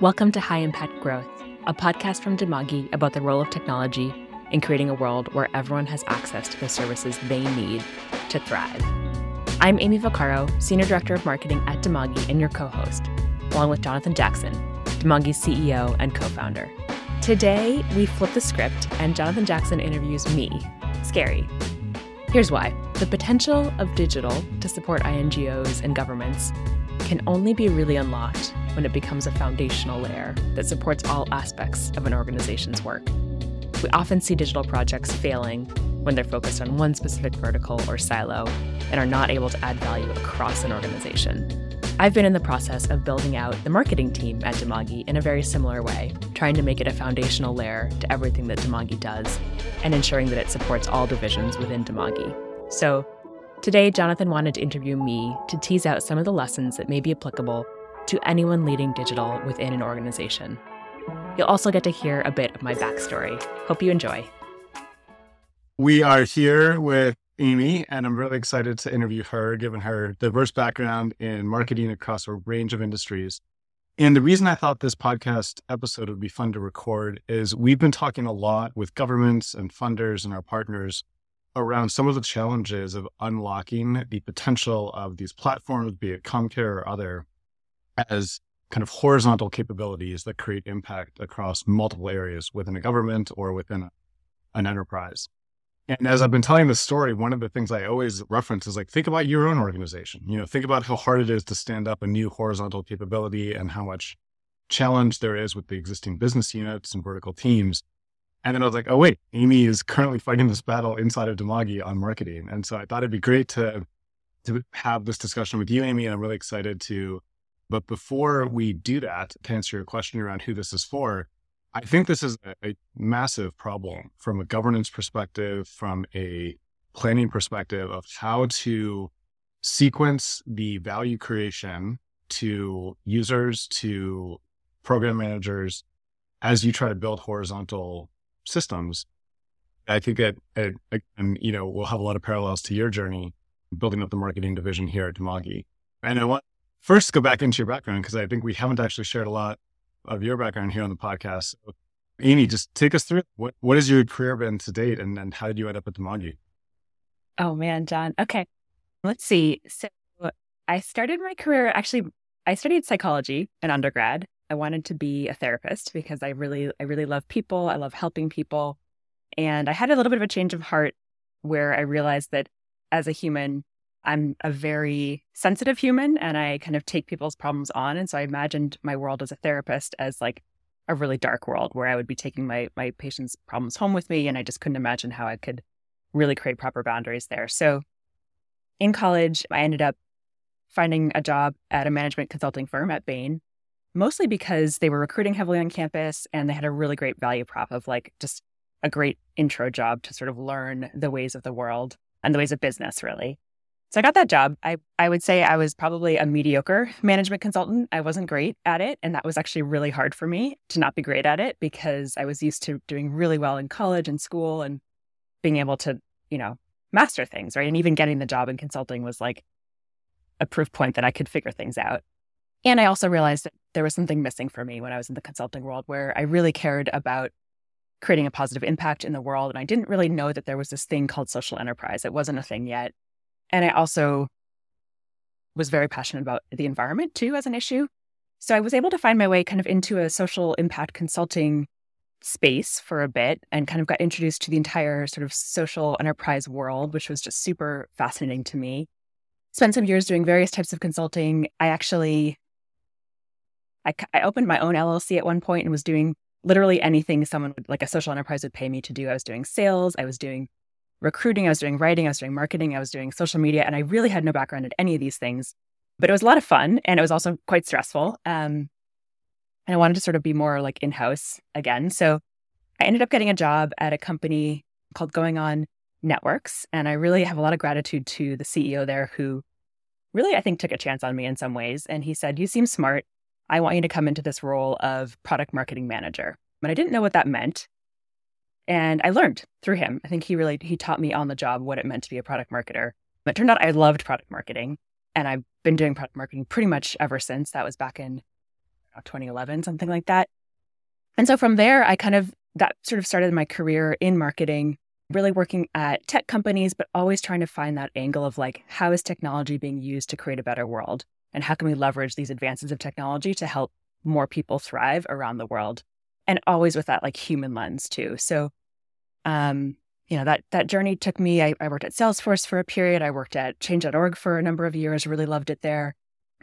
Welcome to High Impact Growth, a podcast from Dimagi about the role of technology in creating a world where everyone has access to the services they need to thrive. I'm Amie Vaccaro, Senior Director of Marketing at Dimagi and your co host, along with Jonathan Jackson, Dimagi's CEO and co founder. Today, we flip the script and Jonathan Jackson interviews me, Scary. Here's why the potential of digital to support INGOs and governments can only be really unlocked when it becomes a foundational layer that supports all aspects of an organization's work. We often see digital projects failing when they're focused on one specific vertical or silo and are not able to add value across an organization. I've been in the process of building out the marketing team at Dimagi in a very similar way, trying to make it a foundational layer to everything that Dimagi does and ensuring that it supports all divisions within Dimagi. So, today Jonathan wanted to interview me to tease out some of the lessons that may be applicable to anyone leading digital within an organization. You'll also get to hear a bit of my backstory. Hope you enjoy. We are here with Amie, and I'm really excited to interview her, given her diverse background in marketing across a range of industries. And the reason I thought this podcast episode would be fun to record is we've been talking a lot with governments and funders and our partners around some of the challenges of unlocking the potential of these platforms, be it CommCare or other, as kind of horizontal capabilities that create impact across multiple areas within a government or within a, an enterprise. And as I've been telling this story, one of the things I always reference is like, think about your own organization. You know, think about how hard it is to stand up a new horizontal capability and how much challenge there is with the existing business units and vertical teams. And then I was like, oh, wait, Amie is currently fighting this battle inside of Dimagi on marketing. And so I thought it'd be great to, to have this discussion with you, Amie. And I'm really excited to but before we do that, to answer your question around who this is for, I think this is a, a massive problem from a governance perspective, from a planning perspective of how to sequence the value creation to users, to program managers as you try to build horizontal systems. I think that, and you know, we'll have a lot of parallels to your journey building up the marketing division here at Dimagi. And I want first go back into your background because I think we haven't actually shared a lot of your background here on the podcast. Amie, just take us through what what has your career been to date, and and how did you end up at Dimagi? Oh man, John. Okay, let's see. So I started my career actually. I studied psychology in undergrad. I wanted to be a therapist because I really I really love people. I love helping people, and I had a little bit of a change of heart where I realized that as a human, I'm a very sensitive human and I kind of take people's problems on. And so I imagined my world as a therapist as like a really dark world where I would be taking my my patients' problems home with me. And I just couldn't imagine how I could really create proper boundaries there. So in college, I ended up finding a job at a management consulting firm at Bain, mostly because they were recruiting heavily on campus and they had a really great value prop of like just a great intro job to sort of learn the ways of the world and the ways of business, really. So I got that job. I, I would say I was probably a mediocre management consultant. I wasn't great at it. And that was actually really hard for me to not be great at it because I was used to doing really well in college and school and being able to, you know, master things, right? And even getting the job in consulting was like a proof point that I could figure things out. And I also realized that there was something missing for me when I was in the consulting world where I really cared about creating a positive impact in the world. And I didn't really know that there was this thing called social enterprise. It wasn't a thing yet. And I also was very passionate about the environment too as an issue. So I was able to find my way kind of into a social impact consulting space for a bit and kind of got introduced to the entire sort of social enterprise world, which was just super fascinating to me. Spent some years doing various types of consulting. I actually I, I opened my own LLC at one point and was doing literally anything someone would like a social enterprise would pay me to do. I was doing sales, I was doing recruiting, I was doing writing, I was doing marketing, I was doing social media, and I really had no background in any of these things. But it was a lot of fun and it was also quite stressful. Um, and I wanted to sort of be more like in house again. So I ended up getting a job at a company called GoingOn Networks. And I really have a lot of gratitude to the CEO there who really, I think, took a chance on me in some ways. And he said, You seem smart. I want you to come into this role of product marketing manager. But I didn't know what that meant. And I learned through him. I think he really he taught me on the job what it meant to be a product marketer. It turned out I loved product marketing and I've been doing product marketing pretty much ever since. That was back in 2011, something like that. And so from there, I kind of, that sort of started my career in marketing, really working at tech companies, but always trying to find that angle of like, how is technology being used to create a better world? And how can we leverage these advances of technology to help more people thrive around the world? And always with that like human lens too. So, um, you know, that that journey took me. I, I worked at Salesforce for a period. I worked at change.org for a number of years, really loved it there.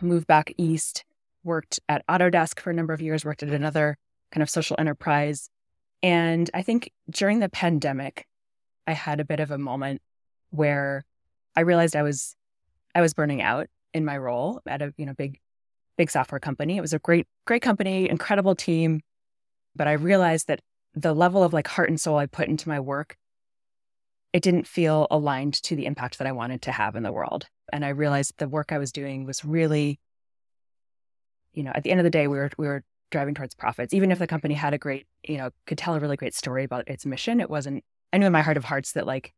Moved back east, worked at Autodesk for a number of years, worked at another kind of social enterprise. And I think during the pandemic, I had a bit of a moment where I realized I was I was burning out in my role at a you know big big software company. It was a great great company, incredible team, but I realized that the level of like heart and soul I put into my work it didn't feel aligned to the impact that I wanted to have in the world. And I realized the work I was doing was really you know, at the end of the day we were we were driving towards profits. Even if the company had a great, you know, could tell a really great story about its mission, it wasn't, I knew in my heart of hearts that like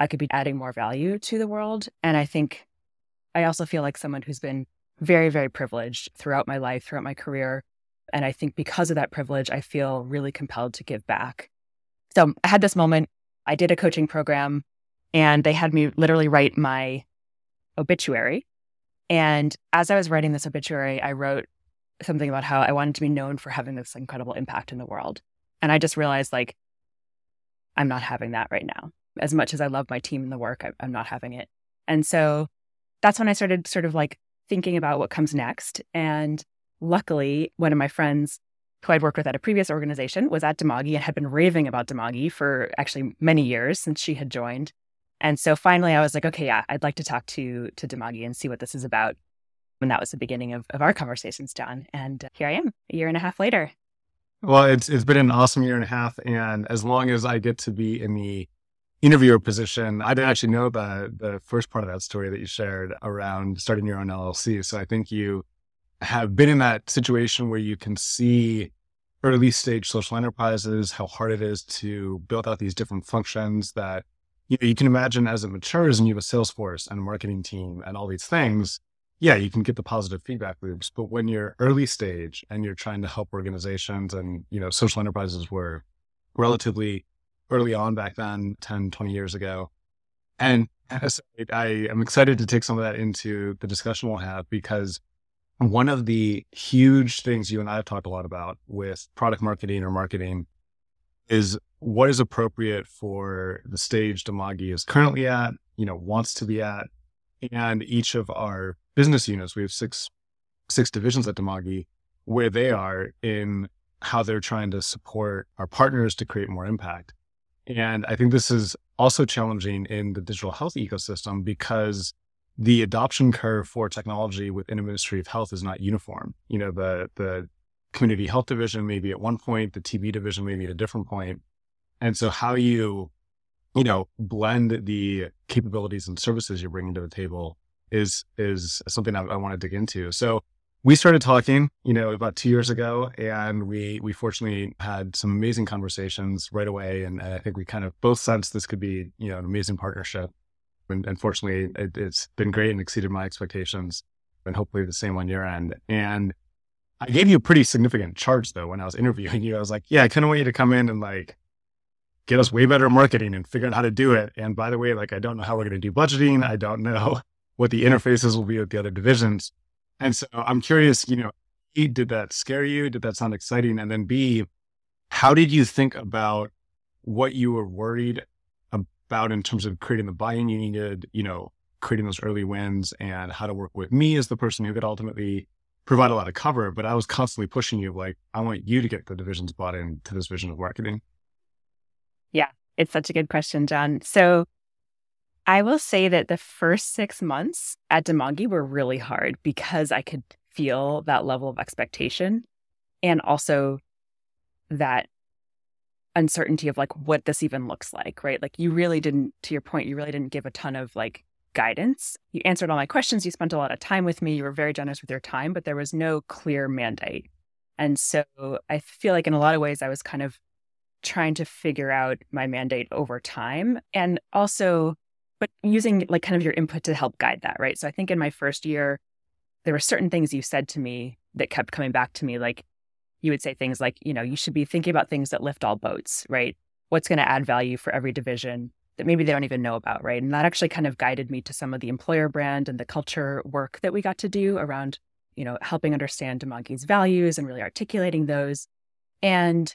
I could be adding more value to the world. And I think I also feel like someone who's been very, very privileged throughout my life, throughout my career. And I think because of that privilege, I feel really compelled to give back. So I had this moment. I did a coaching program and they had me literally write my obituary. And as I was writing this obituary, I wrote something about how I wanted to be known for having this incredible impact in the world. And I just realized like, I'm not having that right now. As much as I love my team and the work, I'm not having it. And so that's when I started sort of like thinking about what comes next. And luckily, one of my friends who I'd worked with at a previous organization was at Dimagi and had been raving about Dimagi for actually many years since she had joined. And so finally I was like, okay, yeah, I'd like to talk to to Dimagi and see what this is about. And that was the beginning of, of our conversations, John. And uh, here I am, a year and a half later. Well, it's it's been an awesome year and a half, and as long as I get to be in the interviewer position, I didn't actually know the the first part of that story that you shared around starting your own LLC. So I think you have been in that situation where you can see early stage social enterprises how hard it is to build out these different functions that you know you can imagine as it matures and you have a sales force and a marketing team and all these things yeah, you can get the positive feedback loops, but when you're early stage and you're trying to help organizations and, you know, social enterprises were relatively early on back then, 10, 20 years ago. And I am excited to take some of that into the discussion we'll have because one of the huge things you and I have talked a lot about with product marketing or marketing is what is appropriate for the stage Dimagi is currently at, you know, wants to be at, and each of our business units, we have six six divisions at Dimagi, where they are in how they're trying to support our partners to create more impact. And I think this is also challenging in the digital health ecosystem because the adoption curve for technology within a Ministry of Health is not uniform. You know, the the community health division maybe at one point, the TB division maybe at a different point. And so how you, you know, blend the capabilities and services you're bringing to the table is is something I, I want to dig into. So we started talking, you know, about two years ago, and we we fortunately had some amazing conversations right away, and, and I think we kind of both sensed this could be, you know, an amazing partnership. And unfortunately, it, it's been great and exceeded my expectations, and hopefully the same on your end. And I gave you a pretty significant charge though when I was interviewing you. I was like, yeah, I kind of want you to come in and like get us way better marketing and figure out how to do it. And by the way, like I don't know how we're going to do budgeting. I don't know what the interfaces will be with the other divisions. And so I'm curious, you know, A, did that scare you? Did that sound exciting? And then B, how did you think about what you were worried about in terms of creating the buy-in you needed, you know, creating those early wins and how to work with me as the person who could ultimately provide a lot of cover. But I was constantly pushing you like, I want you to get the divisions bought into this vision of marketing. Yeah, it's such a good question, John. So I will say that the first six months at Dimagi were really hard because I could feel that level of expectation and also that uncertainty of like what this even looks like, right? Like you really didn't, to your point, you really didn't give a ton of like guidance. You answered all my questions. You spent a lot of time with me. You were very generous with your time, but there was no clear mandate. And so I feel like in a lot of ways, I was kind of trying to figure out my mandate over time. And also, but using like kind of your input to help guide that, right? So I think in my first year, there were certain things you said to me that kept coming back to me. Like you would say things like, you know, you should be thinking about things that lift all boats, right? What's going to add value for every division that maybe they don't even know about, right? And that actually kind of guided me to some of the employer brand and the culture work that we got to do around, you know, helping understand Dimagi's values and really articulating those. And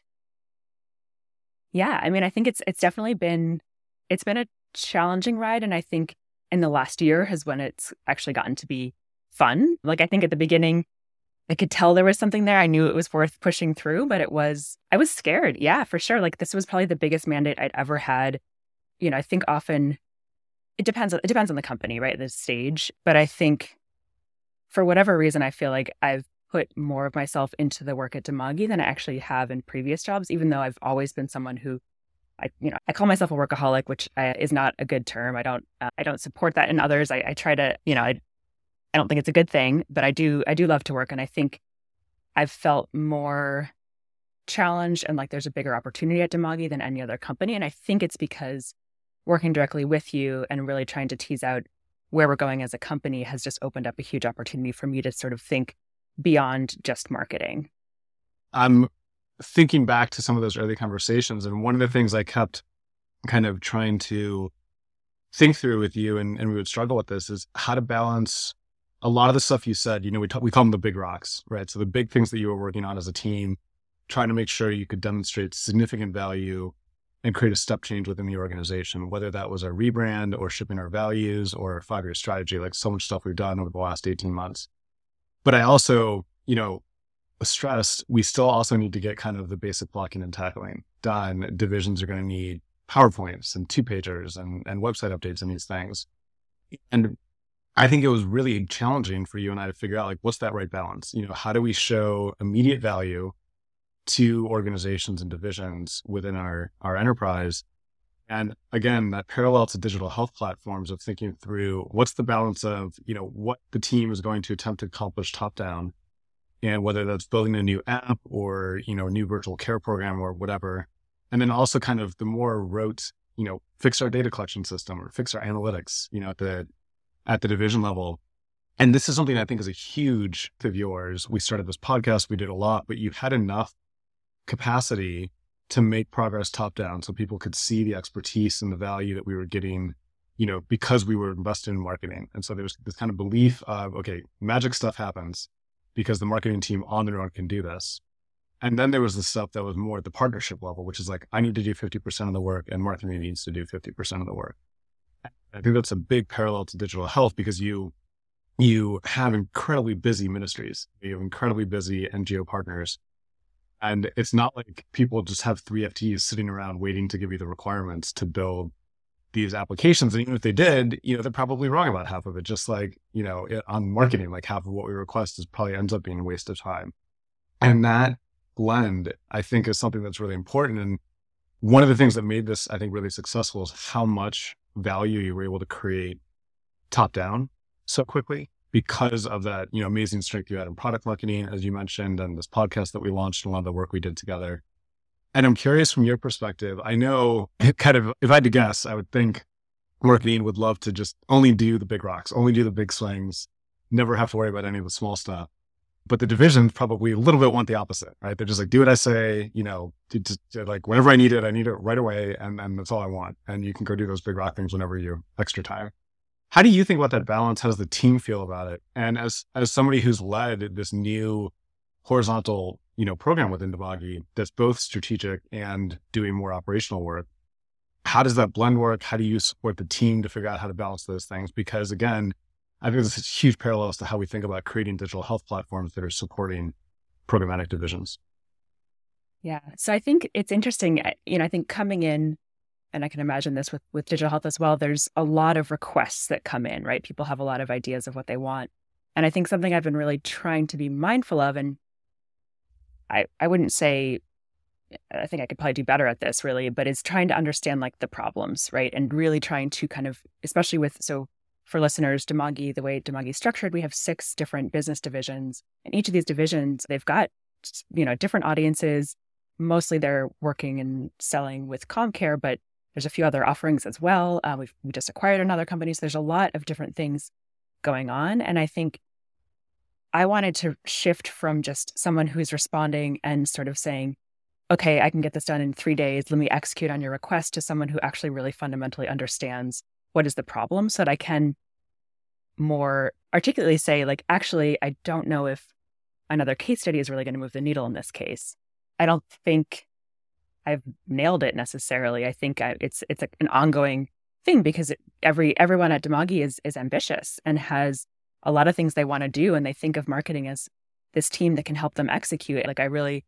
yeah, I mean, I think it's it's definitely been it's been a challenging ride and I think in the last year has when it's actually gotten to be fun. Like I think at the beginning I could tell there was something there. I knew it was worth pushing through, but it was I was scared. Yeah, for sure. Like this was probably the biggest mandate I'd ever had. You know, I think often it depends it depends on the company, right? The stage, but I think for whatever reason I feel like I've put more of myself into the work at Dimagi than I actually have in previous jobs even though I've always been someone who I, you know, I call myself a workaholic, which uh, is not a good term. I don't, uh, I don't support that in others. I, I try to, you know, I, I don't think it's a good thing, but I do, I do love to work, and I think I've felt more challenged and like there's a bigger opportunity at Dimagi than any other company, and I think it's because working directly with you and really trying to tease out where we're going as a company has just opened up a huge opportunity for me to sort of think beyond just marketing. I'm thinking back to some of those early conversations, and one of the things I kept kind of trying to think through with you, and, and we would struggle with this, is how to balance a lot of the stuff you said. You know, we talk, we call them the big rocks, right? So the big things that you were working on as a team, trying to make sure you could demonstrate significant value and create a step change within the organization, whether that was a rebrand or shipping our values or five year strategy, like so much stuff we've done over the last 18 months. But I also, you know, stressed, we still also need to get kind of the basic blocking and tackling done. Divisions are going to need PowerPoints and two pagers and, and website updates and these things. And I think it was really challenging for you and I to figure out like, what's that right balance? You know, how do we show immediate value to organizations and divisions within our, our enterprise? And again, that parallel to digital health platforms of thinking through what's the balance of, you know, what the team is going to attempt to accomplish top down and whether that's building a new app or you know a new virtual care program or whatever and then also kind of the more rote you know fix our data collection system or fix our analytics you know at the at the division level and this is something i think is a huge of yours we started this podcast we did a lot but you had enough capacity to make progress top down so people could see the expertise and the value that we were getting you know because we were invested in marketing and so there was this kind of belief of okay magic stuff happens because the marketing team on their own can do this. And then there was the stuff that was more at the partnership level, which is like, I need to do 50% of the work and marketing needs to do 50% of the work. I think that's a big parallel to digital health because you, you have incredibly busy ministries. You have incredibly busy NGO partners. And it's not like people just have three FTEs sitting around waiting to give you the requirements to build these applications. And even if they did, you know, they're probably wrong about half of it. Just like, you know, it, on marketing, like half of what we request is probably ends up being a waste of time. And that blend, I think, is something that's really important. And one of the things that made this, I think, really successful is how much value you were able to create top down so quickly because of that, you know, amazing strength you had in product marketing, as you mentioned, and this podcast that we launched and a lot of the work we did together. And I'm curious from your perspective. I know kind of, if I had to guess, I would think marketing would love to just only do the big rocks, only do the big swings, never have to worry about any of the small stuff. But the divisions probably a little bit want the opposite, right? They're just like, do what I say, you know, to, to, like whenever I need it, I need it right away. And, and that's all I want. And you can go do those big rock things whenever you extra time. How do you think about that balance? How does the team feel about it? And as, as somebody who's led this new horizontal you know, program within Dimagi that's both strategic and doing more operational work. How does that blend work? How do you support the team to figure out how to balance those things? Because again, I think there's huge parallels to how we think about creating digital health platforms that are supporting programmatic divisions. Yeah. So I think it's interesting. You know, I think coming in, and I can imagine this with, with digital health as well, there's a lot of requests that come in, right? People have a lot of ideas of what they want. And I think something I've been really trying to be mindful of and I, I wouldn't say I think I could probably do better at this really, but is trying to understand like the problems, right? And really trying to kind of, especially with, so for listeners, Dimagi, the way Dimagi is structured, we have six different business divisions. And each of these divisions, they've got, you know, different audiences. Mostly they're working and selling with CommCare, but there's a few other offerings as well. Uh, we've we just acquired another company. So there's a lot of different things going on. And I think I wanted to shift from just someone who's responding and sort of saying, okay, I can get this done in three days. Let me execute on your request to someone who actually really fundamentally understands what is the problem so that I can more articulately say, like, actually, I don't know if another case study is really going to move the needle in this case. I don't think I've nailed it necessarily. I think I, it's it's a, an ongoing thing because it, every everyone at Dimagi is is ambitious and has a lot of things they want to do, and they think of marketing as this team that can help them execute. Like I really,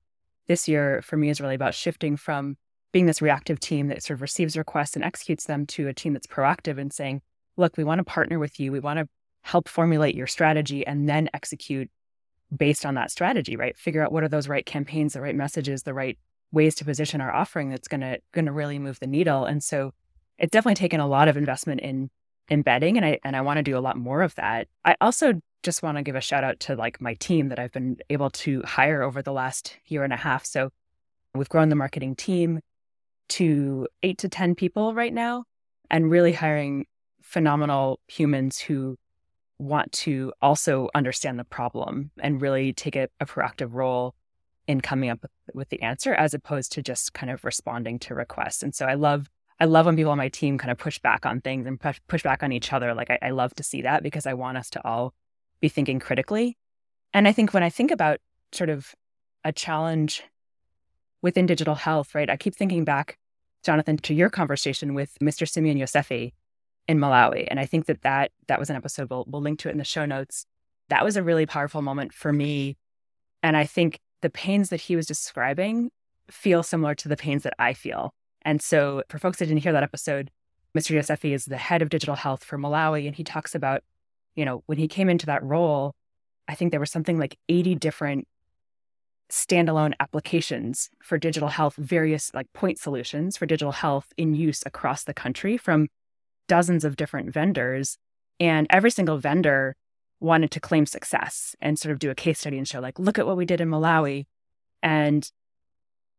this year for me is really about shifting from being this reactive team that sort of receives requests and executes them to a team that's proactive and saying, look, we want to partner with you. We want to help formulate your strategy and then execute based on that strategy, right? Figure out what are those right campaigns, the right messages, the right ways to position our offering that's going to going to really move the needle. And so it's definitely taken a lot of investment in embedding and I and I want to do a lot more of that. I also just want to give a shout out to like my team that I've been able to hire over the last year and a half. So we've grown the marketing team to 8 to 10 people right now and really mm-hmm. hiring phenomenal humans who want to also understand the problem and really take a, a proactive role in coming up with, with, the answer as opposed to just kind of responding to requests. And so I love I love when people on my team kind of push back on things and push, push back on each other. Like I, I love to see that because I want us to all be thinking critically. And I think when I think about sort of a challenge within digital health, right? I keep thinking back, Jonathan, to your conversation with Mr. Simeon Yosefe in Malawi. And I think that that, that was an episode, we'll, we'll link to it in the show notes. That was a really powerful moment for me. And I think the pains that he was describing feel similar to the pains that I feel. And so, for folks that didn't hear that episode, Mr. Yosefe is the head of digital health for Malawi. And he talks about, you know, when he came into that role, I think there was something like 80 different standalone applications for digital health, various like point solutions for digital health in use across the country from dozens of different vendors. And every single vendor wanted to claim success and sort of do a case study and show, like, look at what we did in Malawi. And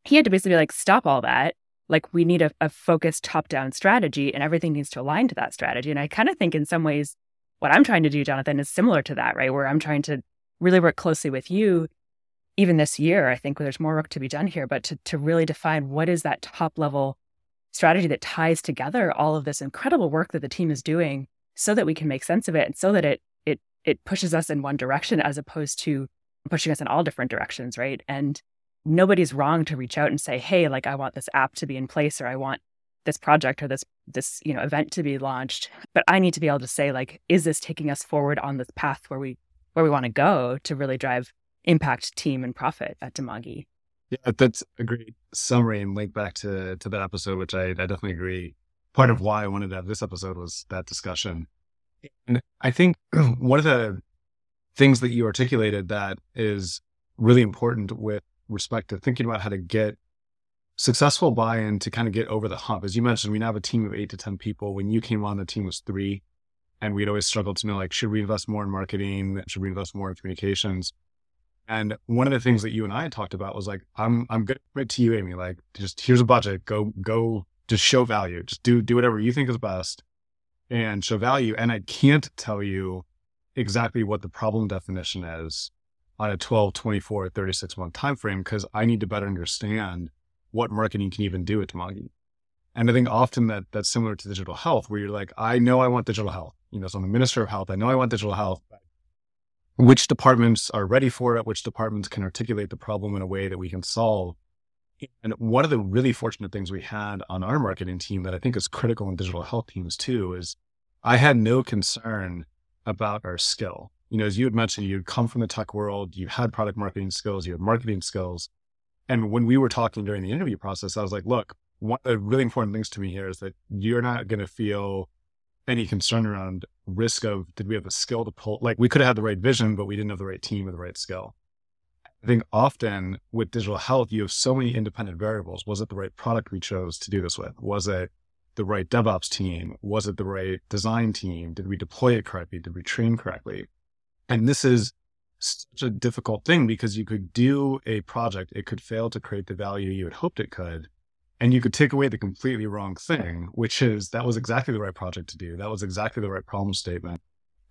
he had to basically be like, stop all that. Like, we need a, a focused top down strategy and everything needs to align to that strategy. And I kind of think, in some ways, what I'm trying to do, Jonathan, is similar to that, right? Where I'm trying to really work closely with you. Even this year, I think there's more work to be done here, but to, to really define what is that top level strategy that ties together all of this incredible work that the team is doing so that we can make sense of it and so that it it it pushes us in one direction as opposed to pushing us in all different directions right? And nobody's wrong to reach out and say hey like i want this app to be in place or i want this project or this this you know event to be launched. But i need to be able to say like is this taking us forward on this path where we where we want to go to really drive impact team and profit at Dimagi yeah, that's a great summary and link back to to that episode, which I, I definitely agree. Part of why I wanted to have this episode was that discussion. And I think one of the things that you articulated that is really important with respect to thinking about how to get successful buy-in to kind of get over the hump. As you mentioned, we now have a team of eight to 10 people. When you came on, the team was three. And we'd always struggled to know, like, should we invest more in marketing? Should we invest more in communications? And one of the things that you and I talked about was like, I'm I'm good to you, Amie. Like, just here's a budget. Go go just show value. Just do do whatever you think is best and show value. And I can't tell you exactly what the problem definition is on a 12, 24, 36 month time frame because I need to better understand what marketing can even do at Dimagi. And I think often that that's similar to digital health, where you're like, I know I want digital health. You know, so I'm the minister of health. I know I want digital health which departments are ready for it, which departments can articulate the problem in a way that we can solve. And one of the really fortunate things we had on our marketing team that I think is critical in digital health teams too is I had no concern about our skill. You know, as you had mentioned, you'd come from the tech world, you had product marketing skills, you had marketing skills. And when we were talking during the interview process, I was like, look, one of the really important things to me here is that you're not going to feel any concern around risk of did we have the skill to pull like we could have had the right vision but we didn't have the right team or the right skill. I think often with digital health you have so many independent variables. Was it the right product we chose to do this with? Was it the right devops team? Was it the right design team? Did we deploy it correctly? Did we train correctly? And this is such a difficult thing because you could do a project it could fail to create the value you had hoped it could and you could take away the completely wrong thing, which is that was exactly the right project to do. That was exactly the right problem statement.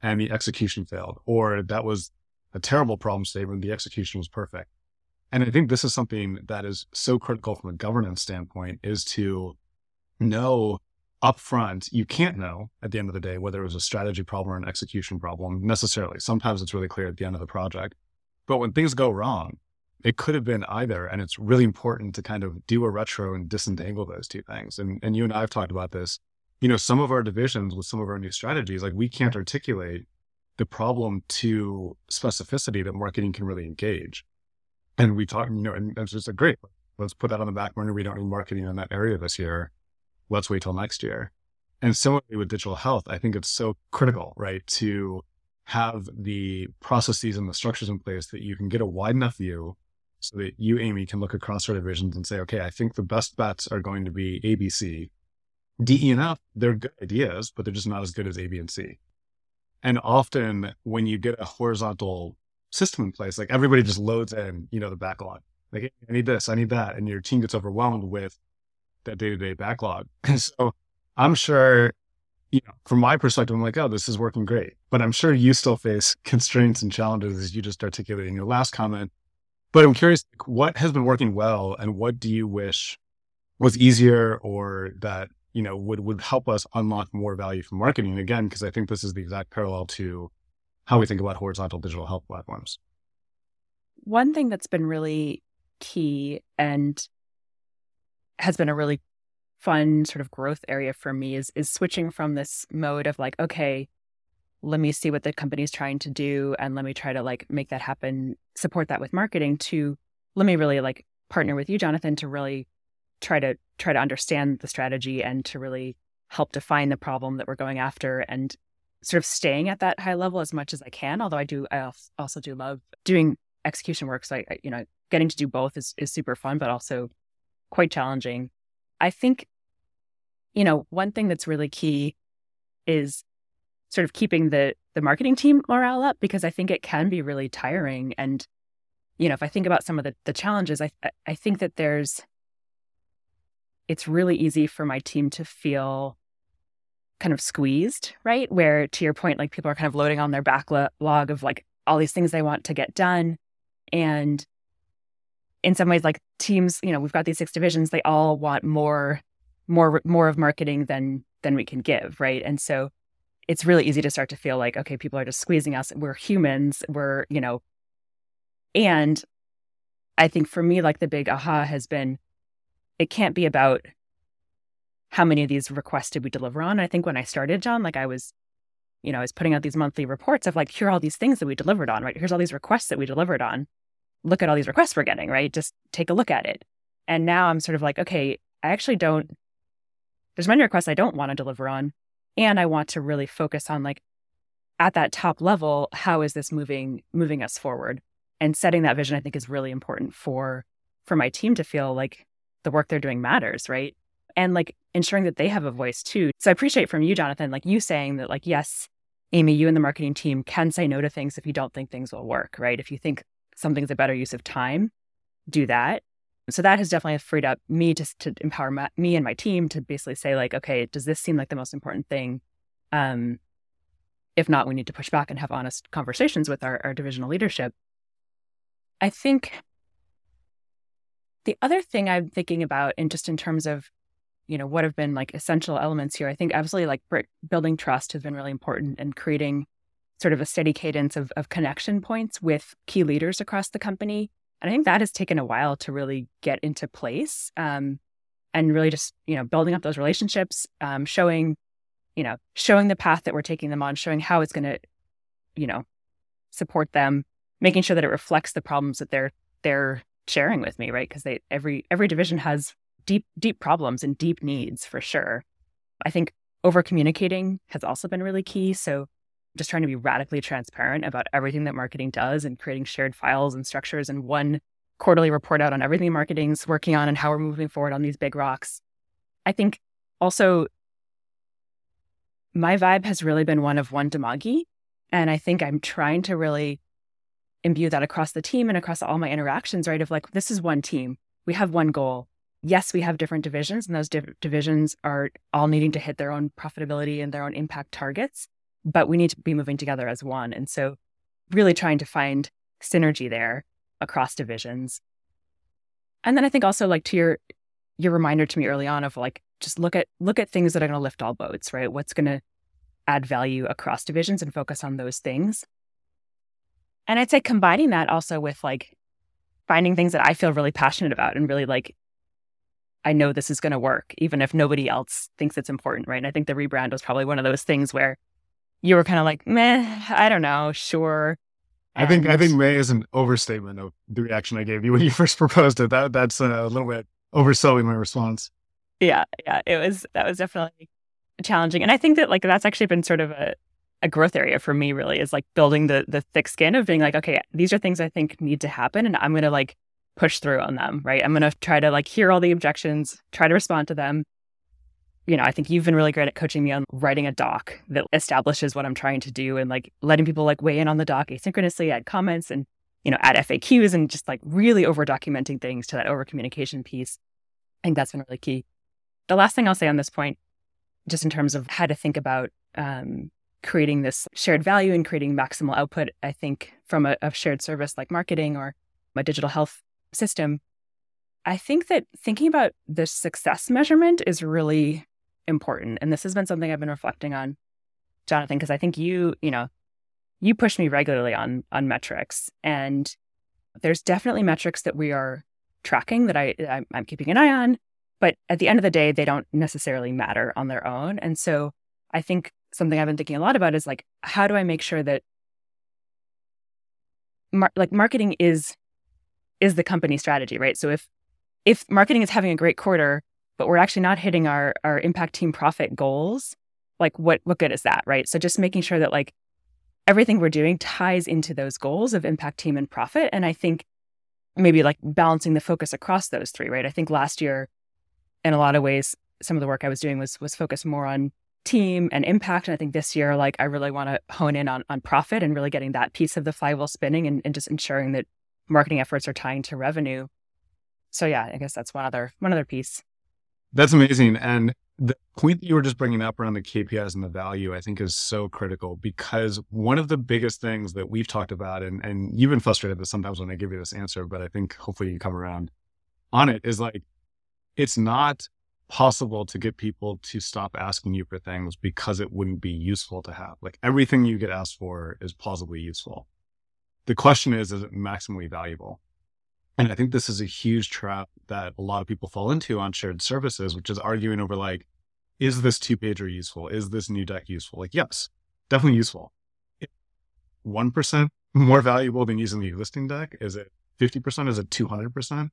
And the execution failed. Or that was a terrible problem statement. The execution was perfect. And I think this is something that is so critical from a governance standpoint is to know upfront, you can't know at the end of the day whether it was a strategy problem or an execution problem necessarily. Sometimes it's really clear at the end of the project. But when things go wrong, it could have been either. And it's really important to kind of do a retro and disentangle those two things. And, and you and I have talked about this. You know, some of our divisions with some of our new strategies, like we can't articulate the problem to specificity that marketing can really engage. And we talk, you know, and it's just a great, let's put that on the back burner. We don't need marketing in that area this year. Let's wait till next year. And similarly with digital health, I think it's so critical, right? To have the processes and the structures in place that you can get a wide enough view so that you, Amie, can look across our divisions and say, okay, I think the best bets are going to be A, B, C. D, E, and F, they're good ideas, but they're just not as good as A, B, and C. And often when you get a horizontal system in place, like everybody just loads in, you know, the backlog. Like, I need this, I need that. And your team gets overwhelmed with that day to day backlog. And so I'm sure, you know, from my perspective, I'm like, oh, this is working great. But I'm sure you still face constraints and challenges as you just articulated in your last comment but I'm curious, what has been working well and what do you wish was easier or that, you know, would, would help us unlock more value from marketing? Again, because I think this is the exact parallel to how we think about horizontal digital health platforms. One thing that's been really key and has been a really fun sort of growth area for me is is switching from this mode of like, okay, let me see what the company's trying to do and let me try to like make that happen support that with marketing to let me really like partner with you jonathan to really try to try to understand the strategy and to really help define the problem that we're going after and sort of staying at that high level as much as i can although i do i also do love doing execution work so I, you know getting to do both is, is super fun but also quite challenging. I think you know one thing that's really key is sort of keeping the the marketing team morale up because I think it can be really tiring. And you know, if I think about some of the the challenges, I I think that there's it's really easy for my team to feel kind of squeezed, right? Where to your point, like people are kind of loading on their backlog of like all these things they want to get done. And in some ways, like teams, you know, we've got these six divisions, they all want more, more, more of marketing than than we can give, right? And so it's really easy to start to feel like, okay, people are just squeezing us. We're humans. We're, you know, and I think for me, like the big aha has been it can't be about how many of these requests did we deliver on. I think when I started, John, like I was, you know, I was putting out these monthly reports of like, here are all these things that we delivered on, right? Here's all these requests that we delivered on. Look at all these requests we're getting, right? Just take a look at it. And now I'm sort of like, okay, I actually don't, there's many requests I don't want to deliver on. And I want to really focus on like at that top level, how is this moving moving us forward? And setting that vision, I think, is really important for for my team to feel like the work they're doing matters, right? And like ensuring that they have a voice too. So I appreciate from you, Jonathan, like you saying that, like, yes, Amie, you and the marketing team can say no to things if you don't think things will work, right? If you think something's a better use of time, do that. So that has definitely freed up me to, to empower my, me and my team to basically say like, okay, does this seem like the most important thing? Um, if not, we need to push back and have honest conversations with our, our divisional leadership. I think the other thing I'm thinking about, and just in terms of, you know, what have been like essential elements here, I think absolutely like building trust has been really important and creating sort of a steady cadence of, of connection points with key leaders across the company and I think that has taken a while to really get into place um, and really just, you know, building up those relationships, um, showing, you know, showing the path that we're taking them on, showing how it's going to, you know, support them, making sure that it reflects the problems that they're, they're sharing with me, right? Because they, every, every division has deep, deep problems and deep needs for sure. I think over communicating has also been really key. So just trying to be radically transparent about everything that marketing does and creating shared files and structures and one quarterly report out on everything marketing's working on and how we're moving forward on these big rocks. I think also my vibe has really been one of one Dimagi. And I think I'm trying to really imbue that across the team and across all my interactions, right? Of like, this is one team. We have one goal. Yes, we have different divisions, and those div- divisions are all needing to hit their own profitability and their own impact targets but we need to be moving together as one. And so really trying to find synergy there across divisions. And then I think also like to your your reminder to me early on of like just look at look at things that are going to lift all boats, right? What's going to add value across divisions and focus on those things. And I'd say combining that also with like finding things that I feel really passionate about and really like I know this is going to work, even if nobody else thinks it's important, right? And I think the rebrand was probably one of those things where you were kind of like, meh, I don't know, sure. I think I think May is an overstatement of the reaction I gave you when you first proposed it. That that's a little bit overselling my response. Yeah, yeah, it was that was definitely challenging, and I think that like that's actually been sort of a a growth area for me. Really, is like building the the thick skin of being like, okay, these are things I think need to happen, and I'm going to like push through on them. Right, I'm going to try to like hear all the objections, try to respond to them, you know, I think you've been really great at coaching me on writing a doc that establishes what I'm trying to do and like letting people like weigh in on the doc asynchronously, add comments and, you know, add FAQs and just like really over documenting things to that over communication piece. I think that's been really key. The last thing I'll say on this point, just in terms of how to think about um, creating this shared value and creating maximal output, I think from a, a shared service like marketing or a digital health system, I think that thinking about the success measurement is really important. And this has been something I've been reflecting on, Jonathan, because I think you, you know, you push me regularly on on metrics, and there's definitely metrics that we are tracking that I I'm, keeping an eye on, but at the end of the day, they don't necessarily matter on their own. And so I think something I've been thinking a lot about is like, how do I make sure that mar- like marketing is is the company strategy, right? So if if marketing is having a great quarter, but we're actually not hitting our our impact team profit goals, like what what good is that, right? So just making sure that like everything we're doing ties into those goals of impact team and profit and I think maybe like balancing the focus across those three, right? I think last year in a lot of ways some of the work I was doing was was focused more on team and impact and I think this year like I really want to hone in on on profit and really getting that piece of the flywheel spinning and, and just ensuring that marketing efforts are tying to revenue. So yeah, I guess that's one other one other piece. That's amazing. And the point that you were just bringing up around the KPIs and the value, I think is so critical because one of the biggest things that we've talked about, and, and you've been frustrated that sometimes when I give you this answer, but I think hopefully you come around on it is like, it's not possible to get people to stop asking you for things because it wouldn't be useful to have. Like everything you get asked for is plausibly useful. The question is, is it maximally valuable? And I think this is a huge trap that a lot of people fall into on shared services, which is arguing over like, is this two pager useful? Is this new deck useful? Like, yes, definitely useful. 1% more valuable than using the existing deck? Is it 50%? Is it 200%?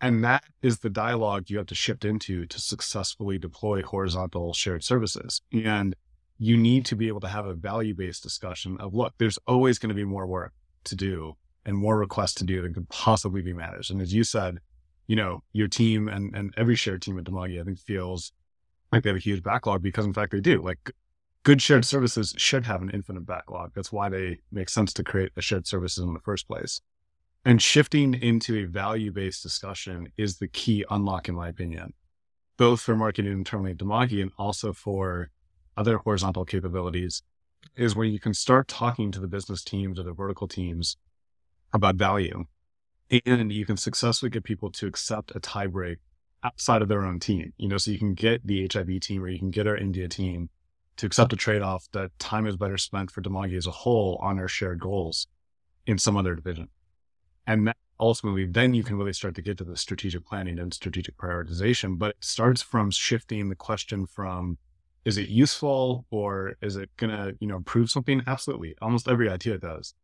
And that is the dialogue you have to shift into to successfully deploy horizontal shared services. And you need to be able to have a value based discussion of look, there's always going to be more work to do and more requests to do than could possibly be managed. And as you said, you know, your team and, and every shared team at Dimagi, I think feels like they have a huge backlog because in fact they do. Like good shared services should have an infinite backlog. That's why they make sense to create a shared services in the first place. And shifting into a value based discussion is the key unlock, in my opinion, both for marketing internally at Dimagi and also for other horizontal capabilities, is where you can start talking to the business teams or the vertical teams about value. And you can successfully get people to accept a tie break outside of their own team. You know, so you can get the HIV team or you can get our India team to accept a trade off that time is better spent for Dimagi as a whole on our shared goals in some other division. And that ultimately, then you can really start to get to the strategic planning and strategic prioritization. But it starts from shifting the question from is it useful or is it going to, you know, improve something? Absolutely. Almost every idea does.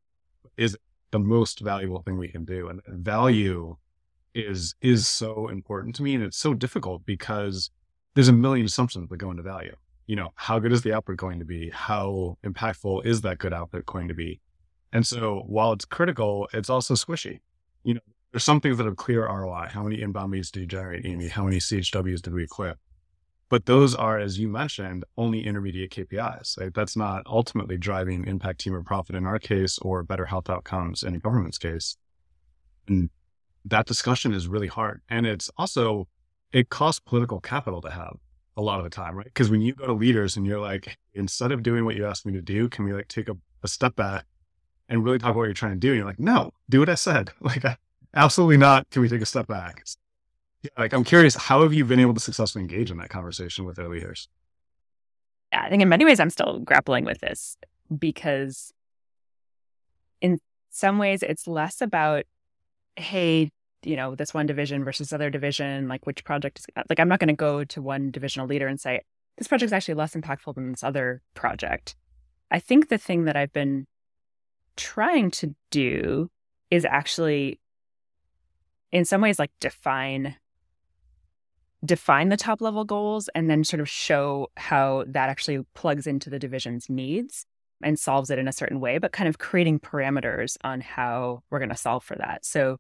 Is the most valuable thing we can do. And value is is so important to me. And it's so difficult because there's a million assumptions that go into value. You know, how good is the output going to be? How impactful is that good output going to be? And so while it's critical, it's also squishy. You know, there's some things that have clear ROI. How many inbound leads did you generate, Amie? How many CHWs did we equip? But those are, as you mentioned, only intermediate KPIs. Right? That's not ultimately driving impact team or profit in our case or better health outcomes in a government's case. And that discussion is really hard. And it's also, it costs political capital to have a lot of the time, right? Because when you go to leaders and you're like, instead of doing what you asked me to do, can we like take a, a step back and really talk about what you're trying to do. And you're like, no, do what I said. Like, absolutely not. Can we take a step back? Like, I'm curious, how have you been able to successfully engage in that conversation with their leaders? Yeah, I think in many ways I'm still grappling with this because in some ways it's less about, hey, you know, this one division versus other division, like which project is like I'm not going to go to one divisional leader and say, this project is actually less impactful than this other project. I think the thing that I've been trying to do is actually in some ways like define define the top level goals and then sort of show how that actually plugs into the division's needs and solves it in a certain way but kind of creating parameters on how we're going to solve for that so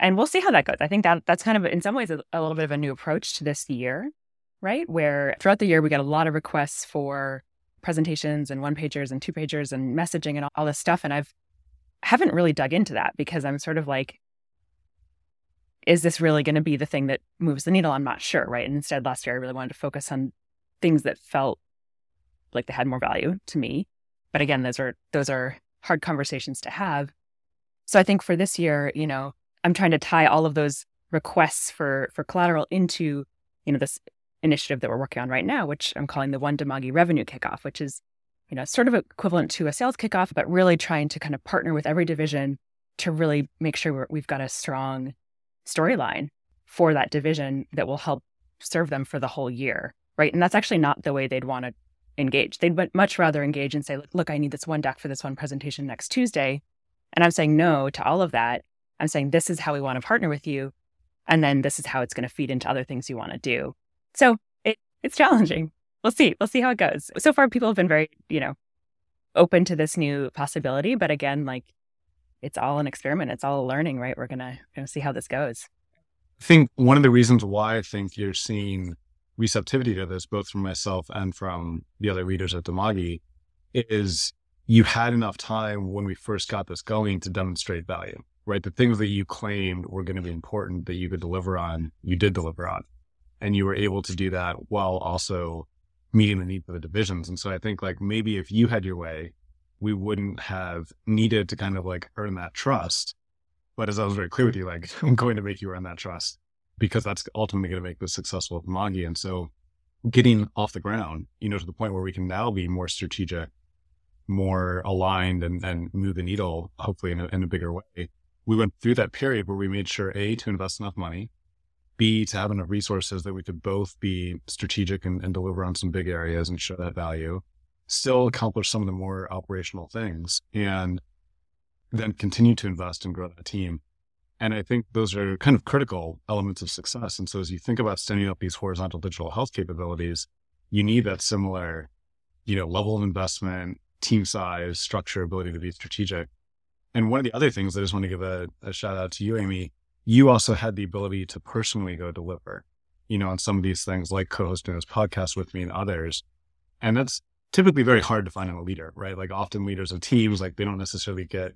and we'll see how that goes i think that that's kind of in some ways a, a little bit of a new approach to this year right where throughout the year we get a lot of requests for presentations and one pagers and two pagers and messaging and all this stuff. And I've haven't really dug into that because I'm sort of like, is this really going to be the thing that moves the needle? I'm not sure, right? And instead, last year I really wanted to focus on things that felt like they had more value to me. But again, those are those are hard conversations to have. So I think for this year, you know, I'm trying to tie all of those requests for for collateral into, you know, this initiative that we're working on right now, which I'm calling the One Dimagi Revenue Kickoff, which is, you know, sort of equivalent to a sales kickoff, but really trying to kind of partner with every division to really make sure we've got a strong storyline for that division that will help serve them for the whole year, right? And that's actually not the way they'd want to engage. They'd much rather engage and say, look, I need this one deck for this one presentation next Tuesday. And I'm saying no to all of that. I'm saying this is how we want to partner with you. And then this is how it's going to feed into other things you want to do. So it, it's challenging. We'll see. We'll see how it goes. So far, people have been very, you know, open to this new possibility. But again, like it's all an experiment. It's all a learning, right? We're gonna gonna see how this goes. I think one of the reasons why I think you're seeing receptivity to this, both from myself and from the other readers at Dimagi, is you had enough time when we first got this going to demonstrate value, right? The things that you claimed were going to be important that you could deliver on, you did deliver on and you were able to do that while also meeting the needs of the divisions. And so I think like maybe if you had your way, we wouldn't have needed to kind of like earn that trust. But as I was very clear with you, like I'm going to make you earn that trust because that's ultimately going to make this successful with Dimagi. And so getting off the ground, you know, to the point where we can now be more strategic, more aligned and, and move the needle, hopefully in a, in a bigger way. We went through that period where we made sure A, to invest enough money, B, to have enough resources that we could both be strategic and, and deliver on some big areas and show that value, still accomplish some of the more operational things, and then continue to invest and grow that team. And I think those are kind of critical elements of success. And so as you think about standing up these horizontal digital health capabilities, you need that similar, you know, level of investment, team size, structure, ability to be strategic. And one of the other things I just want to give a, a shout out to you, Amie, you also had the ability to personally go deliver, you know, on some of these things like co-hosting this podcast with me and others. And that's typically very hard to find in a leader, right? Like often leaders of teams, like they don't necessarily get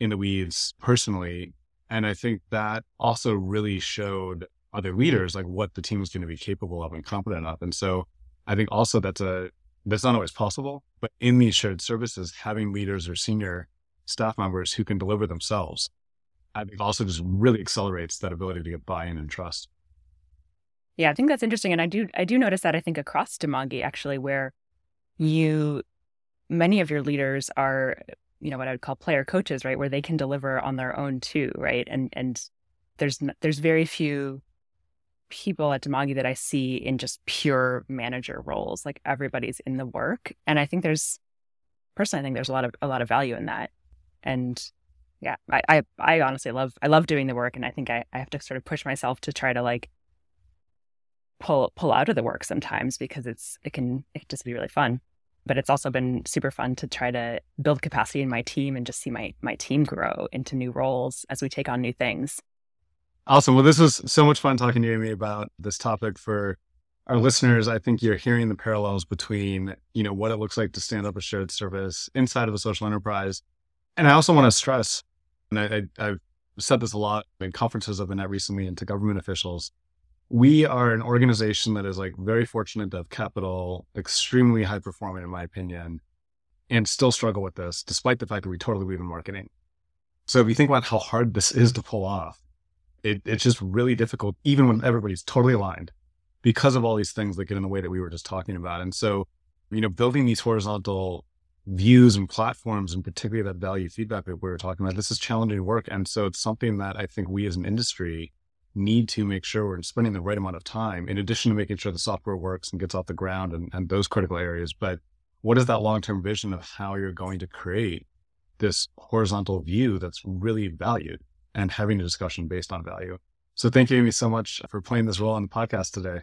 in the weeds personally. And I think that also really showed other leaders like what the team is going to be capable of and competent of. And so I think also that's a that's not always possible, but in these shared services, having leaders or senior staff members who can deliver themselves I think also just really accelerates that ability to get buy-in and trust. Yeah, I think that's interesting. And I do I do notice that I think across Dimagi actually where you many of your leaders are, you know, what I would call player coaches, right? Where they can deliver on their own too, right? And and there's there's very few people at Dimagi that I see in just pure manager roles. Like everybody's in the work. And I think there's personally I think there's a lot of a lot of value in that. And yeah, I, I, I honestly love, I love doing the work. And I think I, I have to sort of push myself to try to like pull, pull out of the work sometimes because it's, it can, it can just be really fun. But it's also been super fun to try to build capacity in my team and just see my, my team grow into new roles as we take on new things. Awesome. Well, this was so much fun talking to you, Amie, about this topic for our listeners. I think you're hearing the parallels between, you know, what it looks like to stand up a shared service inside of a social enterprise. And I also want to stress and I, I, have said this a lot in conferences I've been at recently and to government officials. We are an organization that is like very fortunate to have capital, extremely high performing, in my opinion. and still struggle with this, despite the fact that we totally believe in marketing. So if you think about how hard this is to pull off, it, it's just really difficult, even when everybody's totally aligned because of all these things that get in the way that we were just talking about. And so, you know, building these horizontal views and platforms, and particularly that value feedback that we were talking about, this is challenging work. And so it's something that I think we as an industry need to make sure we're spending the right amount of time in addition to making sure the software works and gets off the ground and, and those critical areas. But what is that long-term vision of how you're going to create this horizontal view that's really valued and having a discussion based on value? So thank you, Amie, so much for playing this role on the podcast today.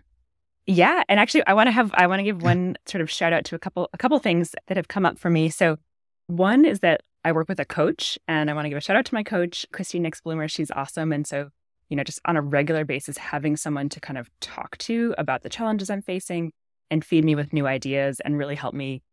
Yeah, and actually, I want to have I want to give one sort of shout out to a couple a couple things that have come up for me. So, one is that I work with a coach, and I want to give a shout out to my coach, Christine Nix Bloomer. She's awesome, and so you know, just on a regular basis, having someone to kind of talk to about the challenges I'm facing and feed me with new ideas and really help me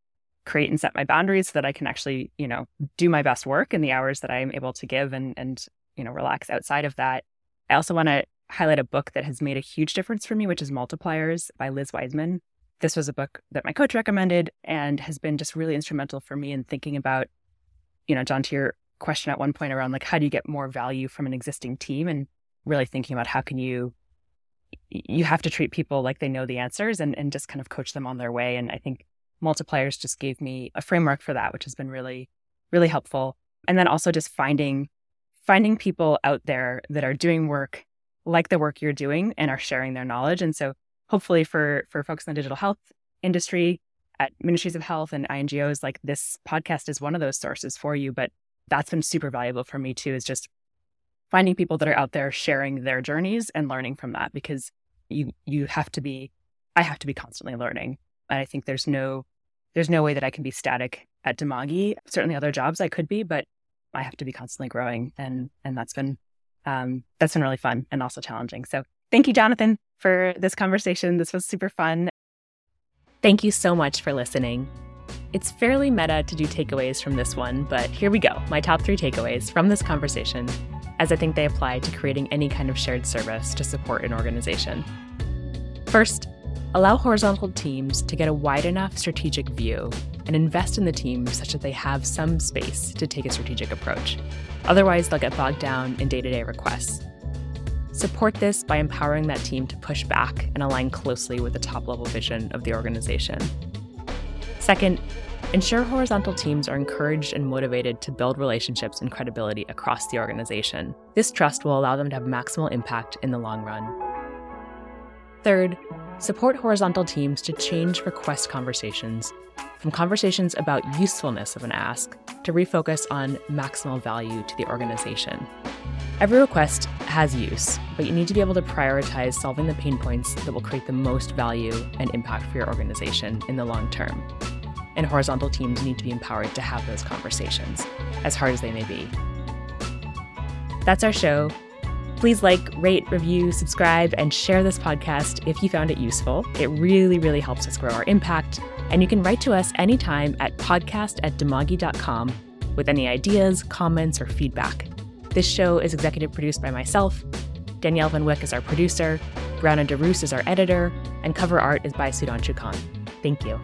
create and set my boundaries so that I can actually, you know, do my best work in the hours that I'm able to give and and you know relax outside of that. I also want to highlight a book that has made a huge difference for me, which is Multipliers by Liz Wiseman. This was a book that my coach recommended and has been just really instrumental for me in thinking about, you know, John, to your question at one point around like how do you get more value from an existing team and really thinking about how can you you have to treat people like they know the answers and, and just kind of coach them on their way. And I think multipliers just gave me a framework for that, which has been really, really helpful. And then also just finding finding people out there that are doing work like the work you're doing and are sharing their knowledge. And so hopefully for for folks in the digital health industry at ministries of health and INGOs, like this podcast is one of those sources for you. But that's been super valuable for me too, is just finding people that are out there sharing their journeys and learning from that because you you have to be I have to be constantly learning. And I think there's no there's no way that I can be static at Dimagi. Certainly other jobs I could be, but I have to be constantly growing and and that's been um, that's been really fun and also challenging. So thank you, Jonathan, for this conversation. This was super fun. Thank you so much for listening. It's fairly meta to do takeaways from this one, but here we go. My top three takeaways from this conversation, as I think they apply to creating any kind of shared service to support an organization. First, allow horizontal teams to get a wide enough strategic view and invest in the team such that they have some space to take a strategic approach. Otherwise, they'll get bogged down in day to day requests. Support this by empowering that team to push back and align closely with the top level vision of the organization. Second, ensure horizontal teams are encouraged and motivated to build relationships and credibility across the organization. This trust will allow them to have maximal impact in the long run. Third, support horizontal teams to change request conversations from conversations about usefulness of an ask to refocus on maximal value to the organization. Every request has use, but you need to be able to prioritize solving the pain points that will create the most value and impact for your organization in the long term. And horizontal teams need to be empowered to have those conversations, as hard as they may be. That's our show. Please like, rate, review, subscribe, and share this podcast if you found it useful. It really, really helps us grow our impact. And you can write to us anytime at podcast at dimagi.com with any ideas, comments, or feedback. This show is executive produced by myself. Danielle Van Wyck is our producer. Brianna DeRoos is our editor. And cover art is by Sudan Khan. Thank you.